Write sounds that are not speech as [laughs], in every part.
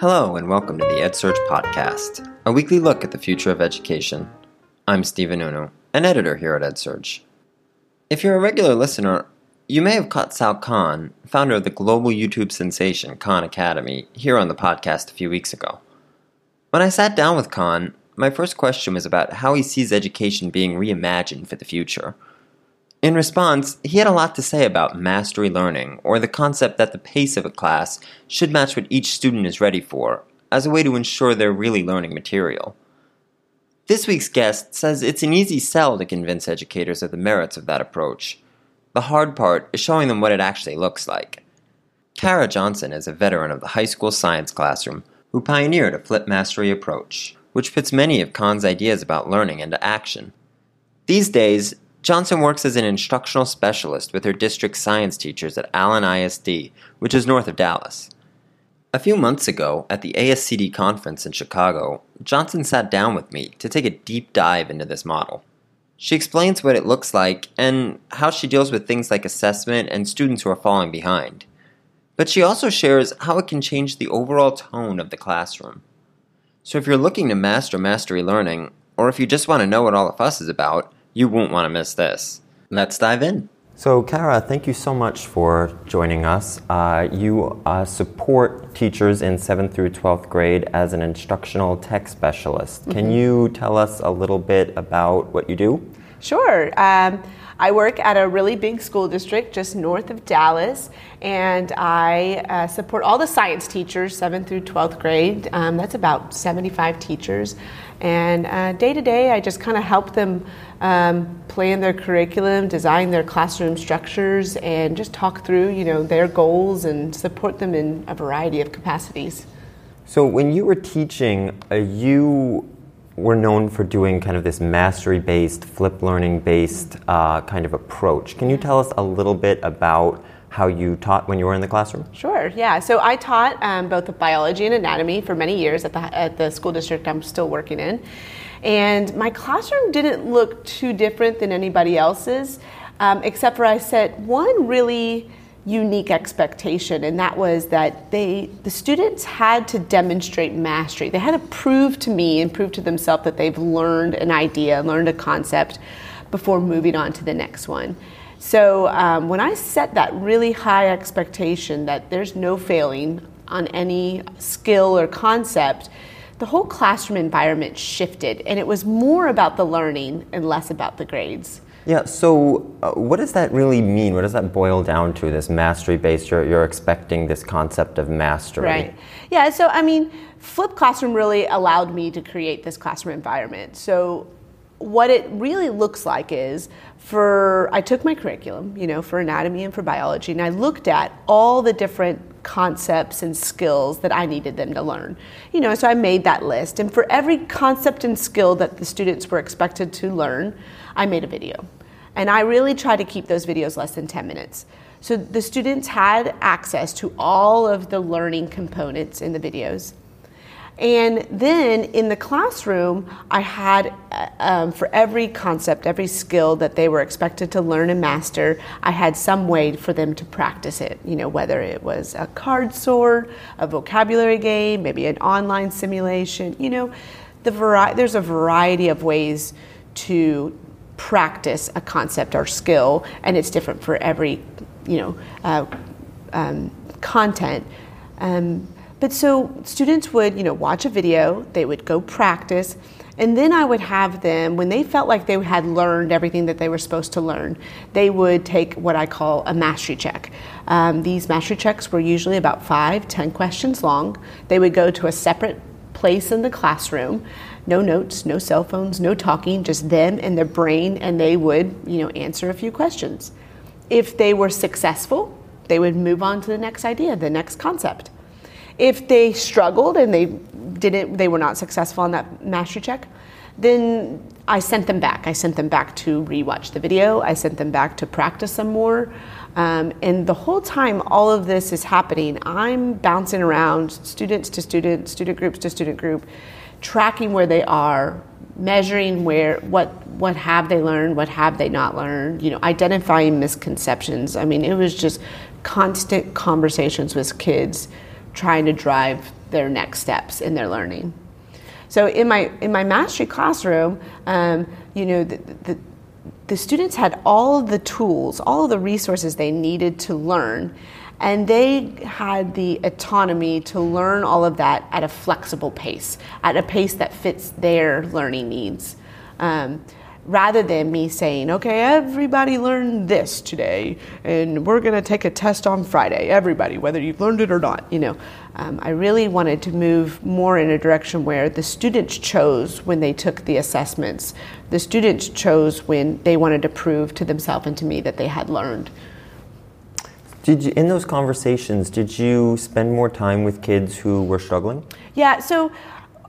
Hello, and welcome to the EdSurge Podcast, a weekly look at the future of education. I'm Stephen Noonoo, an editor here at EdSurge. If you're a regular listener, you may have caught Sal Khan, founder of the global YouTube sensation Khan Academy, here on the podcast a few weeks ago. When I sat down with Khan, my first question was about how he sees education being reimagined for the future. In response, he had a lot to say about mastery learning, or the concept that the pace of a class should match what each student is ready for, as a way to ensure they're really learning material. This week's guest says it's an easy sell to convince educators of the merits of that approach. The hard part is showing them what it actually looks like. Kara Johnson is a veteran of the high school science classroom who pioneered a flip mastery approach, which puts many of Khan's ideas about learning into action. These days, Johnson works as an instructional specialist with her district science teachers at Allen ISD, which is north of Dallas. A few months ago, at the ASCD conference in Chicago, Johnson sat down with me to take a deep dive into this model. She explains what it looks like and how she deals with things like assessment and students who are falling behind. But she also shares how it can change the overall tone of the classroom. So if you're looking to master mastery learning, or if you just want to know what all the fuss is about, you won't want to miss this. Let's dive in. So, Kara, thank you so much for joining us. Uh, you uh, support teachers in 7th through 12th grade as an instructional tech specialist. Mm-hmm. Can you tell us a little bit about what you do? Sure. Um, I work at a really big school district just north of Dallas, and I uh, support all the science teachers, 7th through 12th grade. Um, that's about 75 teachers. And uh, day to day, I just kind of help them um, plan their curriculum, design their classroom structures, and just talk through, you know, their goals and support them in a variety of capacities. So, when you were teaching, uh, you were known for doing kind of this mastery based, flip learning based uh, kind of approach. Can you tell us a little bit about how you taught when you were in the classroom? Sure, yeah. So I taught um, both biology and anatomy for many years at the, at the school district I'm still working in. And my classroom didn't look too different than anybody else's, um, except for I set one really unique expectation, and that was that they the students had to demonstrate mastery. They had to prove to me and prove to themselves that they've learned an idea, learned a concept before moving on to the next one. So um, when I set that really high expectation that there's no failing on any skill or concept, the whole classroom environment shifted, and it was more about the learning and less about the grades. Yeah, so uh, what does that really mean? What does that boil down to, this mastery based? You're, you're expecting this concept of mastery. Right. Yeah, so I mean, Flip Classroom really allowed me to create this classroom environment. So what it really looks like is for I took my curriculum, you know, for anatomy and for biology, and I looked at all the different concepts and skills that I needed them to learn. You know, so I made that list, and for every concept and skill that the students were expected to learn, I made a video. And I really try to keep those videos less than 10 minutes. So the students had access to all of the learning components in the videos. And then in the classroom, I had uh, um, for every concept, every skill that they were expected to learn and master, I had some way for them to practice it. You know, whether it was a card sort, a vocabulary game, maybe an online simulation. You know, the vari- there's a variety of ways to practice a concept or skill, and it's different for every, you know, uh, um, content. Um, but so students would, you know, watch a video, they would go practice, and then I would have them, when they felt like they had learned everything that they were supposed to learn, they would take what I call a mastery check. Um, these mastery checks were usually about five, ten questions long. They would go to a separate place in the classroom no notes, no cell phones, no talking, just them and their brain, and they would, you know, answer a few questions. If they were successful, they would move on to the next idea, the next concept. If they struggled and they didn't, they were not successful on that mastery check, then I sent them back. I sent them back to rewatch the video. I sent them back to practice some more. Um, and the whole time all of this is happening, I'm bouncing around students to student, student groups to student group, tracking where they are, measuring where what what have they learned, what have they not learned, you know, identifying misconceptions. I mean, it was just constant conversations with kids trying to drive their next steps in their learning. So in my in my mastery classroom, um, you know, the, the, the students had all the tools, all of the resources they needed to learn, and they had the autonomy to learn all of that at a flexible pace, at a pace that fits their learning needs. Um, rather than me saying, okay, everybody learn this today, and we're going to take a test on Friday, everybody, whether you've learned it or not. You know, um, I really wanted to move more in a direction where the students chose when they took the assessments. The students chose when they wanted to prove to themselves and to me that they had learned. Did you, in those conversations, did you spend more time with kids who were struggling? Yeah, so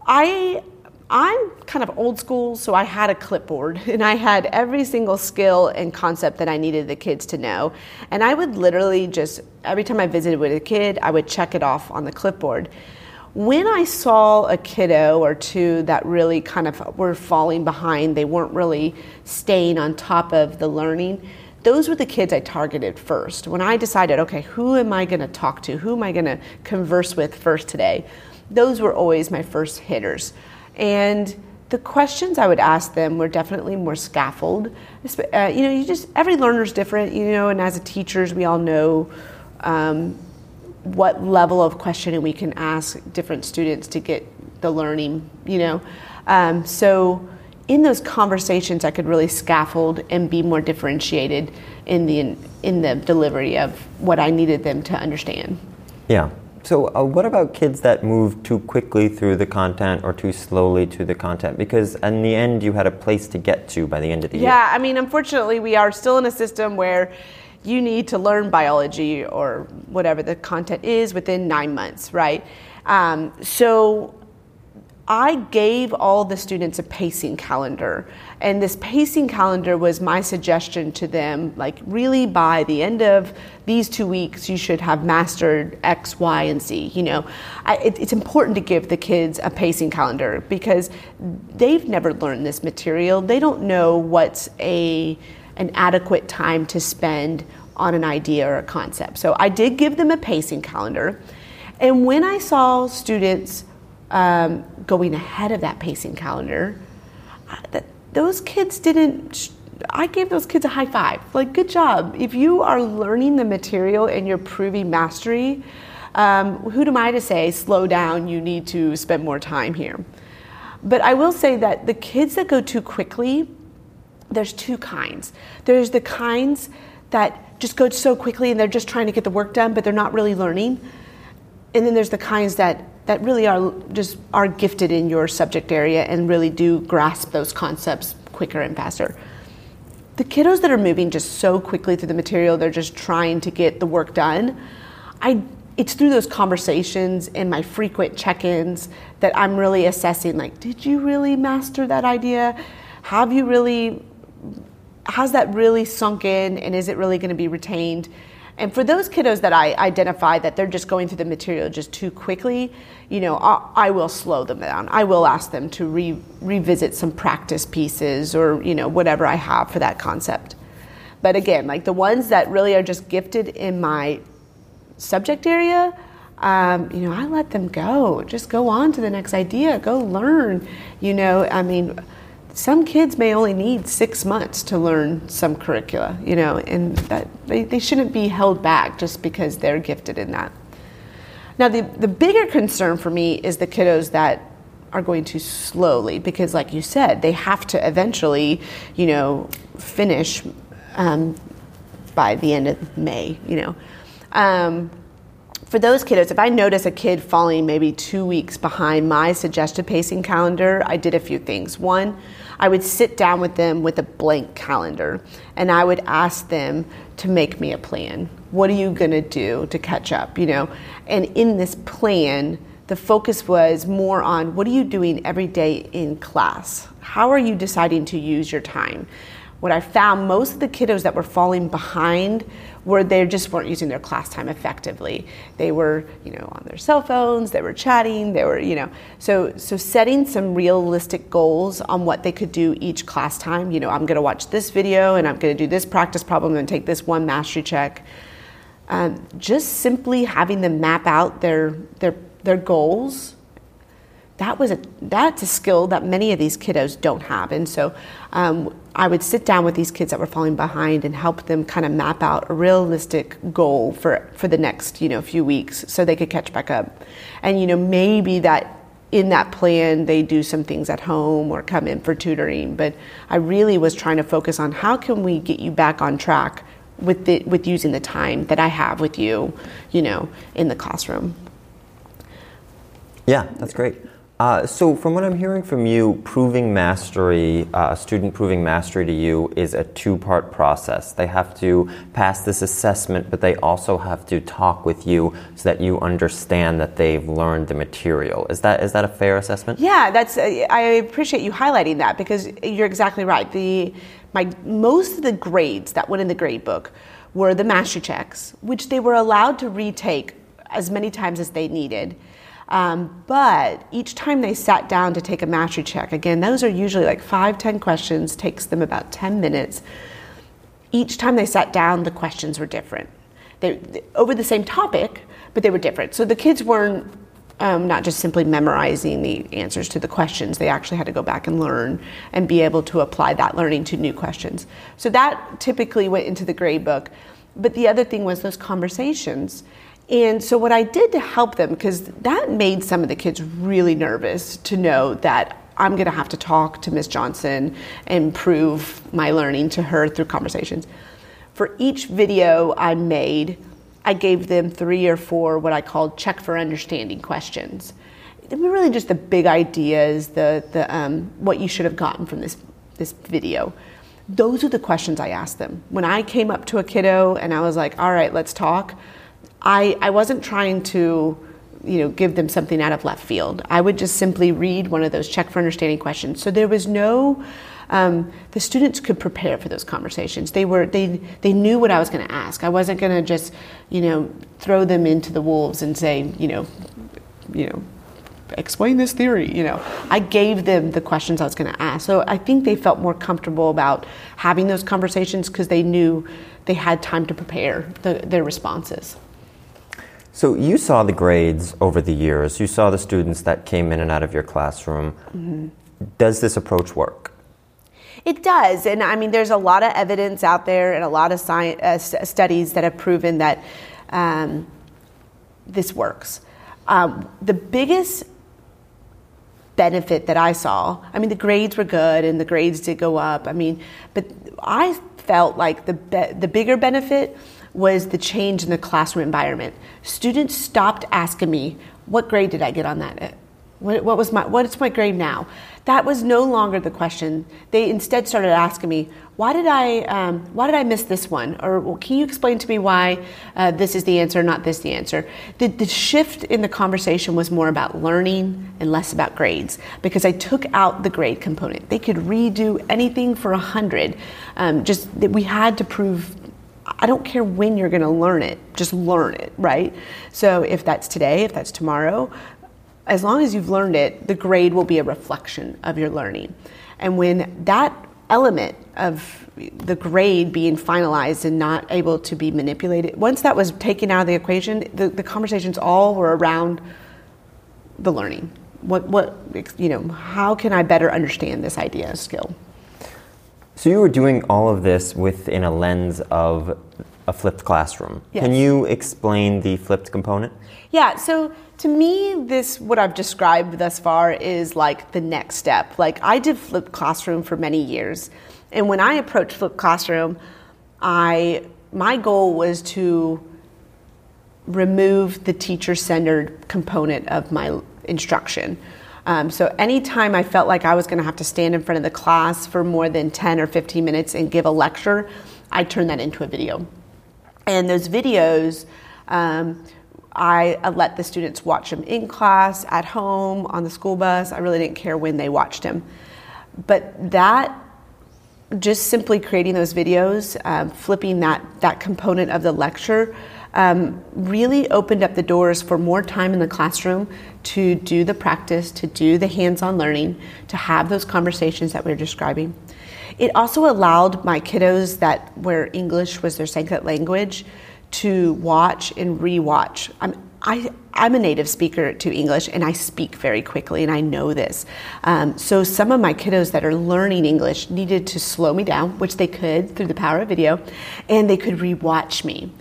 I I'm kind of old school, so I had a clipboard [laughs] and I had every single skill and concept that I needed the kids to know. And I would literally just, every time I visited with a kid, I would check it off on the clipboard. When I saw a kiddo or two that really kind of were falling behind, they weren't really staying on top of the learning, those were the kids I targeted first. When I decided, okay, who am I going to talk to? Who am I going to converse with first today? Those were always my first hitters. And the questions I would ask them were definitely more scaffold. Uh, you know, you just every learner's different. You know, and as a teachers, we all know um, what level of questioning we can ask different students to get the learning. You know, um, so in those conversations, I could really scaffold and be more differentiated in the in the delivery of what I needed them to understand. Yeah. So, uh, what about kids that move too quickly through the content or too slowly to the content? Because in the end, you had a place to get to by the end of the yeah, year. Yeah, I mean, unfortunately, we are still in a system where you need to learn biology or whatever the content is within nine months, right? Um, so, I gave all the students a pacing calendar. And this pacing calendar was my suggestion to them like, really, by the end of these two weeks, you should have mastered X, Y, and Z. You know, I, it, it's important to give the kids a pacing calendar because they've never learned this material. They don't know what's a, an adequate time to spend on an idea or a concept. So I did give them a pacing calendar. And when I saw students um, going ahead of that pacing calendar, that those kids didn't. I gave those kids a high five. Like, good job. If you are learning the material and you're proving mastery, um, who am I to say, slow down, you need to spend more time here? But I will say that the kids that go too quickly, there's two kinds. There's the kinds that just go so quickly and they're just trying to get the work done, but they're not really learning. And then there's the kinds that that really are just are gifted in your subject area and really do grasp those concepts quicker and faster. The kiddos that are moving just so quickly through the material, they're just trying to get the work done. I it's through those conversations and my frequent check-ins that I'm really assessing like did you really master that idea? Have you really has that really sunk in and is it really going to be retained? And for those kiddos that I identify that they're just going through the material just too quickly, you know, I, I will slow them down. I will ask them to re, revisit some practice pieces or, you know, whatever I have for that concept. But again, like the ones that really are just gifted in my subject area, um, you know, I let them go. Just go on to the next idea. Go learn. You know, I mean, some kids may only need six months to learn some curricula, you know, and that they, they shouldn't be held back just because they're gifted in that. Now, the, the bigger concern for me is the kiddos that are going too slowly because, like you said, they have to eventually, you know, finish um, by the end of May, you know. Um, for those kiddos, if I notice a kid falling maybe two weeks behind my suggested pacing calendar, I did a few things. One, I would sit down with them with a blank calendar and I would ask them to make me a plan. What are you going to do to catch up, you know? And in this plan, the focus was more on what are you doing every day in class? How are you deciding to use your time? What I found most of the kiddos that were falling behind where they just weren't using their class time effectively. They were, you know, on their cell phones, they were chatting, they were, you know, so so setting some realistic goals on what they could do each class time. You know, I'm going to watch this video and I'm going to do this practice problem and take this one mastery check. Um, just simply having them map out their their their goals, that was a that's a skill that many of these kiddos don't have. And so um, i would sit down with these kids that were falling behind and help them kind of map out a realistic goal for for the next you know few weeks so they could catch back up. And you know maybe that in that plan they do some things at home or come in for tutoring. But i really was trying to focus on how can we get you back on track with the with using the time that i have with you you know in the classroom. Yeah that's great uh, so, from what I'm hearing from you, proving mastery, uh, a student proving mastery to you is a two part process. They have to pass this assessment, but they also have to talk with you so that you understand that they've learned the material. Is that, is that a fair assessment? Yeah, that's, uh, I appreciate you highlighting that because you're exactly right. The, my, most of the grades that went in the grade book were the mastery checks, which they were allowed to retake as many times as they needed. Um, but each time they sat down to take a mastery check, again, those are usually like five, ten questions, takes them about 10 minutes. Each time they sat down, the questions were different. They, they over the same topic, but they were different. So the kids weren't um, not just simply memorizing the answers to the questions. They actually had to go back and learn and be able to apply that learning to new questions. So that typically went into the grade book. But the other thing was those conversations. And so, what I did to help them, because that made some of the kids really nervous to know that I'm going to have to talk to Miss Johnson and prove my learning to her through conversations. For each video I made, I gave them three or four what I called check for understanding questions. They were really just the big ideas, the, the, um, what you should have gotten from this, this video. Those are the questions I asked them. When I came up to a kiddo and I was like, all right, let's talk I, I wasn't trying to you know give them something out of left field. I would just simply read one of those check for understanding questions. So there was no um, the students could prepare for those conversations. They were they they knew what i was going to ask. I wasn't going to just you know throw them into the wolves and say you know you know explain this theory you know. I gave them the questions i was going to ask. So i think they felt more comfortable about having those conversations because they knew they had time to prepare the, their responses so you saw the grades over the years. You saw the students that came in and out of your classroom. Mm-hmm. Does this approach work? It does, and I mean, there's a lot of evidence out there and a lot of science, uh, studies that have proven that um, this works. Um, the biggest benefit that I saw, I mean, the grades were good and the grades did go up. I mean, but I felt like the be- the bigger benefit was the change in the classroom environment. Students stopped asking me, "What grade did I get on that?" What, what was my what's my grade now? That was no longer the question. They instead started asking me, "Why did I um, why did I miss this one?" Or well, "Can you explain to me why uh, this is the answer, not this the answer?" The, the shift in the conversation was more about learning and less about grades because I took out the grade component. They could redo anything for a hundred. Um, just that we had to prove I don't care when you're going to learn it, just learn it, right? So if that's today, if that's tomorrow, as long as you've learned it, the grade will be a reflection of your learning. And when that element of the grade being finalized and not able to be manipulated, once that was taken out of the equation, the, the conversations all were around the learning. What, what, you know, how can I better understand this idea skill? So you were doing all of this within a lens of a flipped classroom. Yes. Can you explain the flipped component? Yeah, so to me, this, what I've described thus far, is like the next step. Like, I did flipped classroom for many years. And when I approached flipped classroom, I, my goal was to remove the teacher centered component of my instruction. Um, so anytime I felt like I was going to have to stand in front of the class for more than 10 or 15 minutes and give a lecture, I turned that into a video. And those videos, um, I, I let the students watch them in class, at home, on the school bus. I really didn't care when they watched them. But that just simply creating those videos, um, flipping that, that component of the lecture, um, really opened up the doors for more time in the classroom to do the practice, to do the hands on learning, to have those conversations that we are describing. It also allowed my kiddos that where English was their second language to watch and rewatch. I'm, I, I'm a native speaker to English and I speak very quickly and I know this. Um, so some of my kiddos that are learning English needed to slow me down, which they could through the power of video, and they could rewatch me.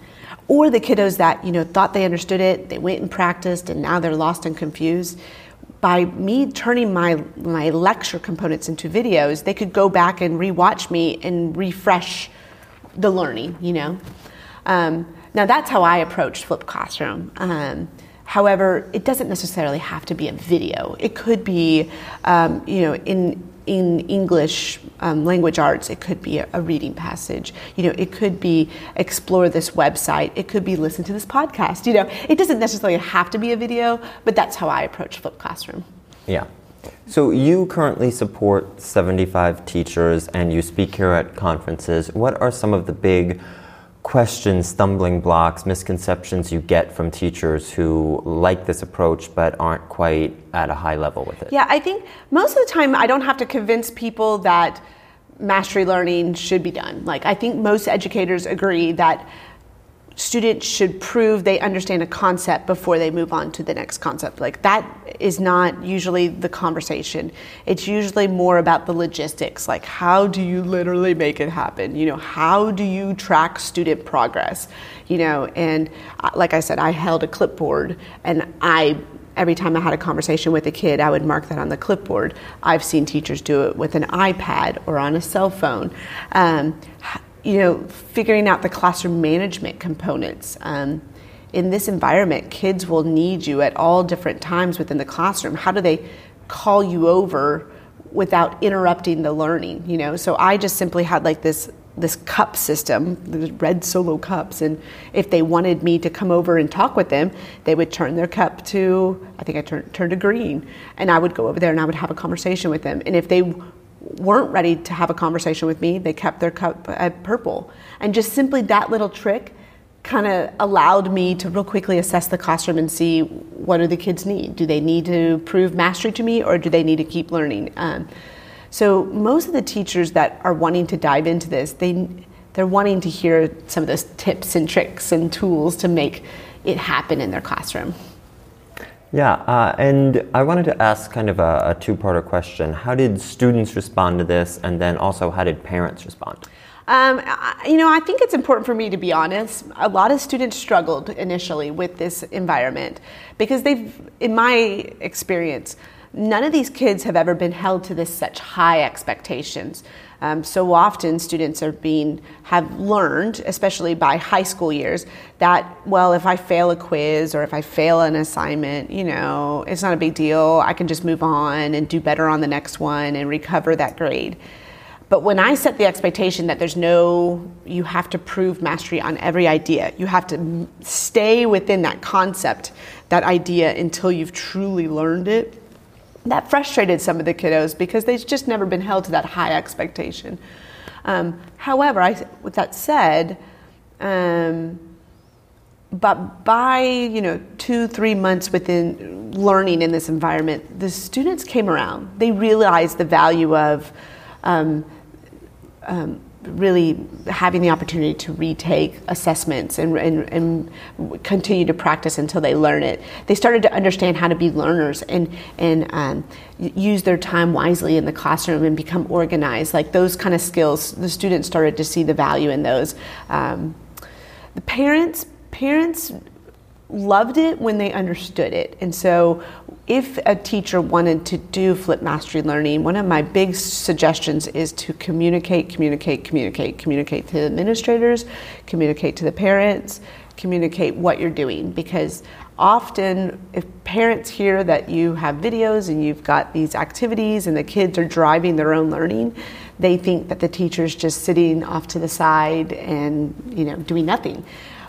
Or the kiddos that you know thought they understood it, they went and practiced, and now they're lost and confused. By me turning my my lecture components into videos, they could go back and rewatch me and refresh the learning. You know. Um, now that's how I approached Flip Classroom. Um, however, it doesn't necessarily have to be a video. It could be, um, you know, in in English um, language arts, it could be a, a, reading passage. You know, it could be explore this website. It could be listen to this podcast. You know, it doesn't necessarily have to be a video, but that's how I approach Flip Classroom. Yeah. So you currently support 75 teachers and you speak here at conferences. What are some of the big questions, stumbling blocks, misconceptions you get from teachers who like this approach but aren't quite at a high level with it? Yeah, I think most of the time I don't have to convince people that mastery learning should be done. Like, I think most educators agree that students should prove they understand a concept before they move on to the next concept. Like that is not usually the conversation. It's usually more about the logistics. Like how do you literally make it happen? You know, how do you track student progress? You know, and uh, like I said, I held a clipboard and I every time I had a conversation with a kid, I would mark that on the clipboard. I've seen teachers do it with an iPad or on a cell phone. Um, you know, figuring out the classroom management components. Um, in this environment, kids will need you at all different times within the classroom. How do they call you over without interrupting the learning? You know, so I just simply had like this this cup system, the red solo cups, and if they wanted me to come over and talk with them, they would turn their cup to I think I turned turned to green, and I would go over there and I would have a conversation with them. And if they weren't ready to have a conversation with me, they kept their cup at purple. And just simply that little trick kind of allowed me to real quickly assess the classroom and see what do the kids need. Do they need to prove mastery to me or do they need to keep learning? Um, so most of the teachers that are wanting to dive into this, they they're wanting to hear some of those tips and tricks and tools to make it happen in their classroom. Yeah, uh, and I wanted to ask kind of a, a two parter question. How did students respond to this, and then also how did parents respond? Um, you know, I think it's important for me to be honest. A lot of students struggled initially with this environment because they've, in my experience, none of these kids have ever been held to this such high expectations. Um, so often students are being have learned, especially by high school years, that well, if I fail a quiz or if I fail an assignment, you know, it's not a big deal. I can just move on and do better on the next one and recover that grade. But when I set the expectation that there's no, you have to prove mastery on every idea, you have to stay within that concept, that idea until you've truly learned it that frustrated some of the kiddos because they've just never been held to that high expectation. Um, however, I, with that said, um, but by you know two three months within learning in this environment, the students came around. They realized the value of um, um really having the opportunity to retake assessments and, and, and, continue to practice until they learn it. They started to understand how to be learners and, and um, use their time wisely in the classroom and become organized. Like those kind of skills, the students started to see the value in those. Um, the parents, parents loved it when they understood it. And so if a teacher wanted to do flip mastery learning, one of my big suggestions is to communicate, communicate, communicate, communicate to the administrators, communicate to the parents, communicate what you're doing. Because often if parents hear that you have videos and you've got these activities and the kids are driving their own learning they think that the teacher's just sitting off to the side and you know doing nothing.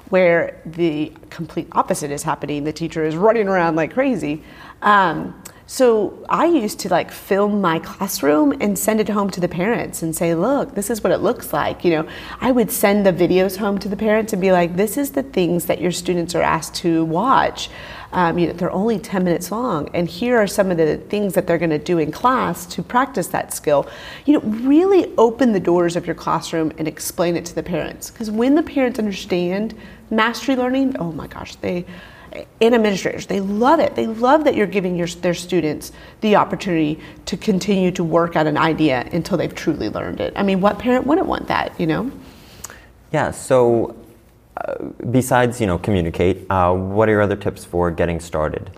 Where the complete opposite is happening. The teacher is running around like crazy um, So I used to like film my classroom and send it home to the parents and say, look, this is what it looks like. You know, I would send the videos home to the parents and be like, this is the things that your students are asked to watch. Um, you know, they're only 10 minutes long, and here are some of the things that they're going to do in class to practice that skill. You know, really open the doors of your classroom and explain it to the parents. Because when the parents understand mastery learning, oh my gosh, they and administrators. They love it. They love that you're giving your, their students the opportunity to continue to work at an idea until they've truly learned it. I mean what parent wouldn't want that you know? Yeah so uh, besides you know communicate uh, what are your other tips for getting started?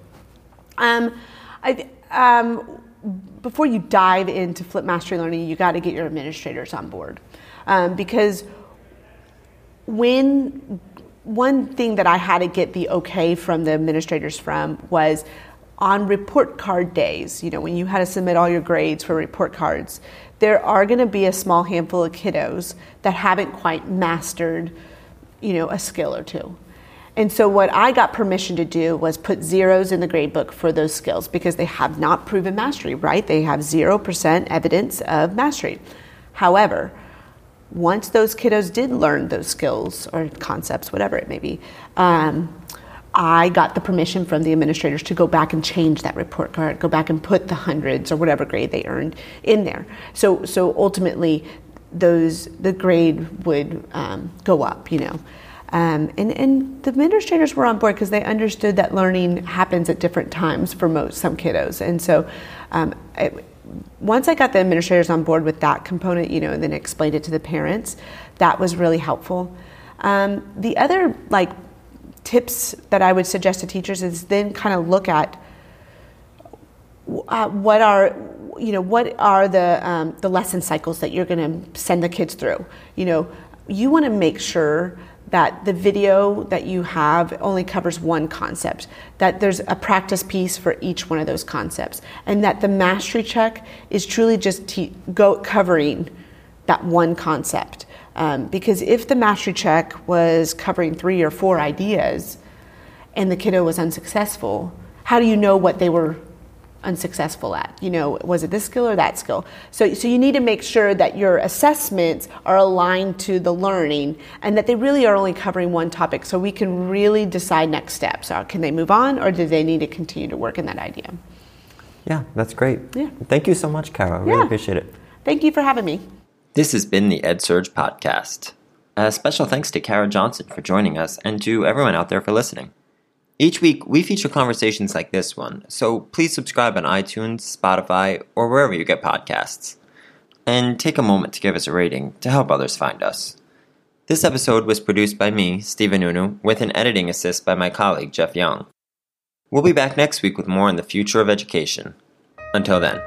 Um, I, um, before you dive into flip mastery learning you got to get your administrators on board. Um, because when one thing that I had to get the okay from the administrators from was on report card days, you know, when you had to submit all your grades for report cards, there are going to be a small handful of kiddos that haven't quite mastered, you know, a skill or two. And so what I got permission to do was put zeros in the grade book for those skills because they have not proven mastery, right? They have 0% evidence of mastery. However, once those kiddos did learn those skills or concepts, whatever it may be, um, I got the permission from the administrators to go back and change that report card, go back and put the hundreds or whatever grade they earned in there. So, so ultimately, those the grade would um, go up, you know. Um, and, and the administrators were on board because they understood that learning happens at different times for most some kiddos, and so um, it, once I got the administrators on board with that component, you know, and then explained it to the parents, that was really helpful. Um, the other like tips that I would suggest to teachers is then kind of look at uh, what are you know what are the um, the lesson cycles that you're going to send the kids through. You know, you want to make sure that the video that you have only covers one concept, that there's a practice piece for each one of those concepts, and that the mastery check is truly just te- go covering that one concept. Um, because if the mastery check was covering three or four ideas and the kiddo was unsuccessful, how do you know what they were unsuccessful at? You know, was it this skill or that skill? So, so you need to make sure that your assessments are aligned to the learning and that they really are only covering one topic so we can really decide next steps. Uh, can they move on or do they need to continue to work in that idea? Yeah, that's great. Yeah. Thank you so much, Kara. I really yeah. appreciate it. Thank you for having me. This has been the EdSurge podcast. A special thanks to Kara Johnson for joining us and to everyone out there for listening. Each week, we feature conversations like this one, so please subscribe on iTunes, Spotify, or wherever you get podcasts. And take a moment to give us a rating to help others find us. This episode was produced by me, Stephen Noonoo, with an editing assist by my colleague, Jeff Young. We'll be back next week with more on the future of education. Until then.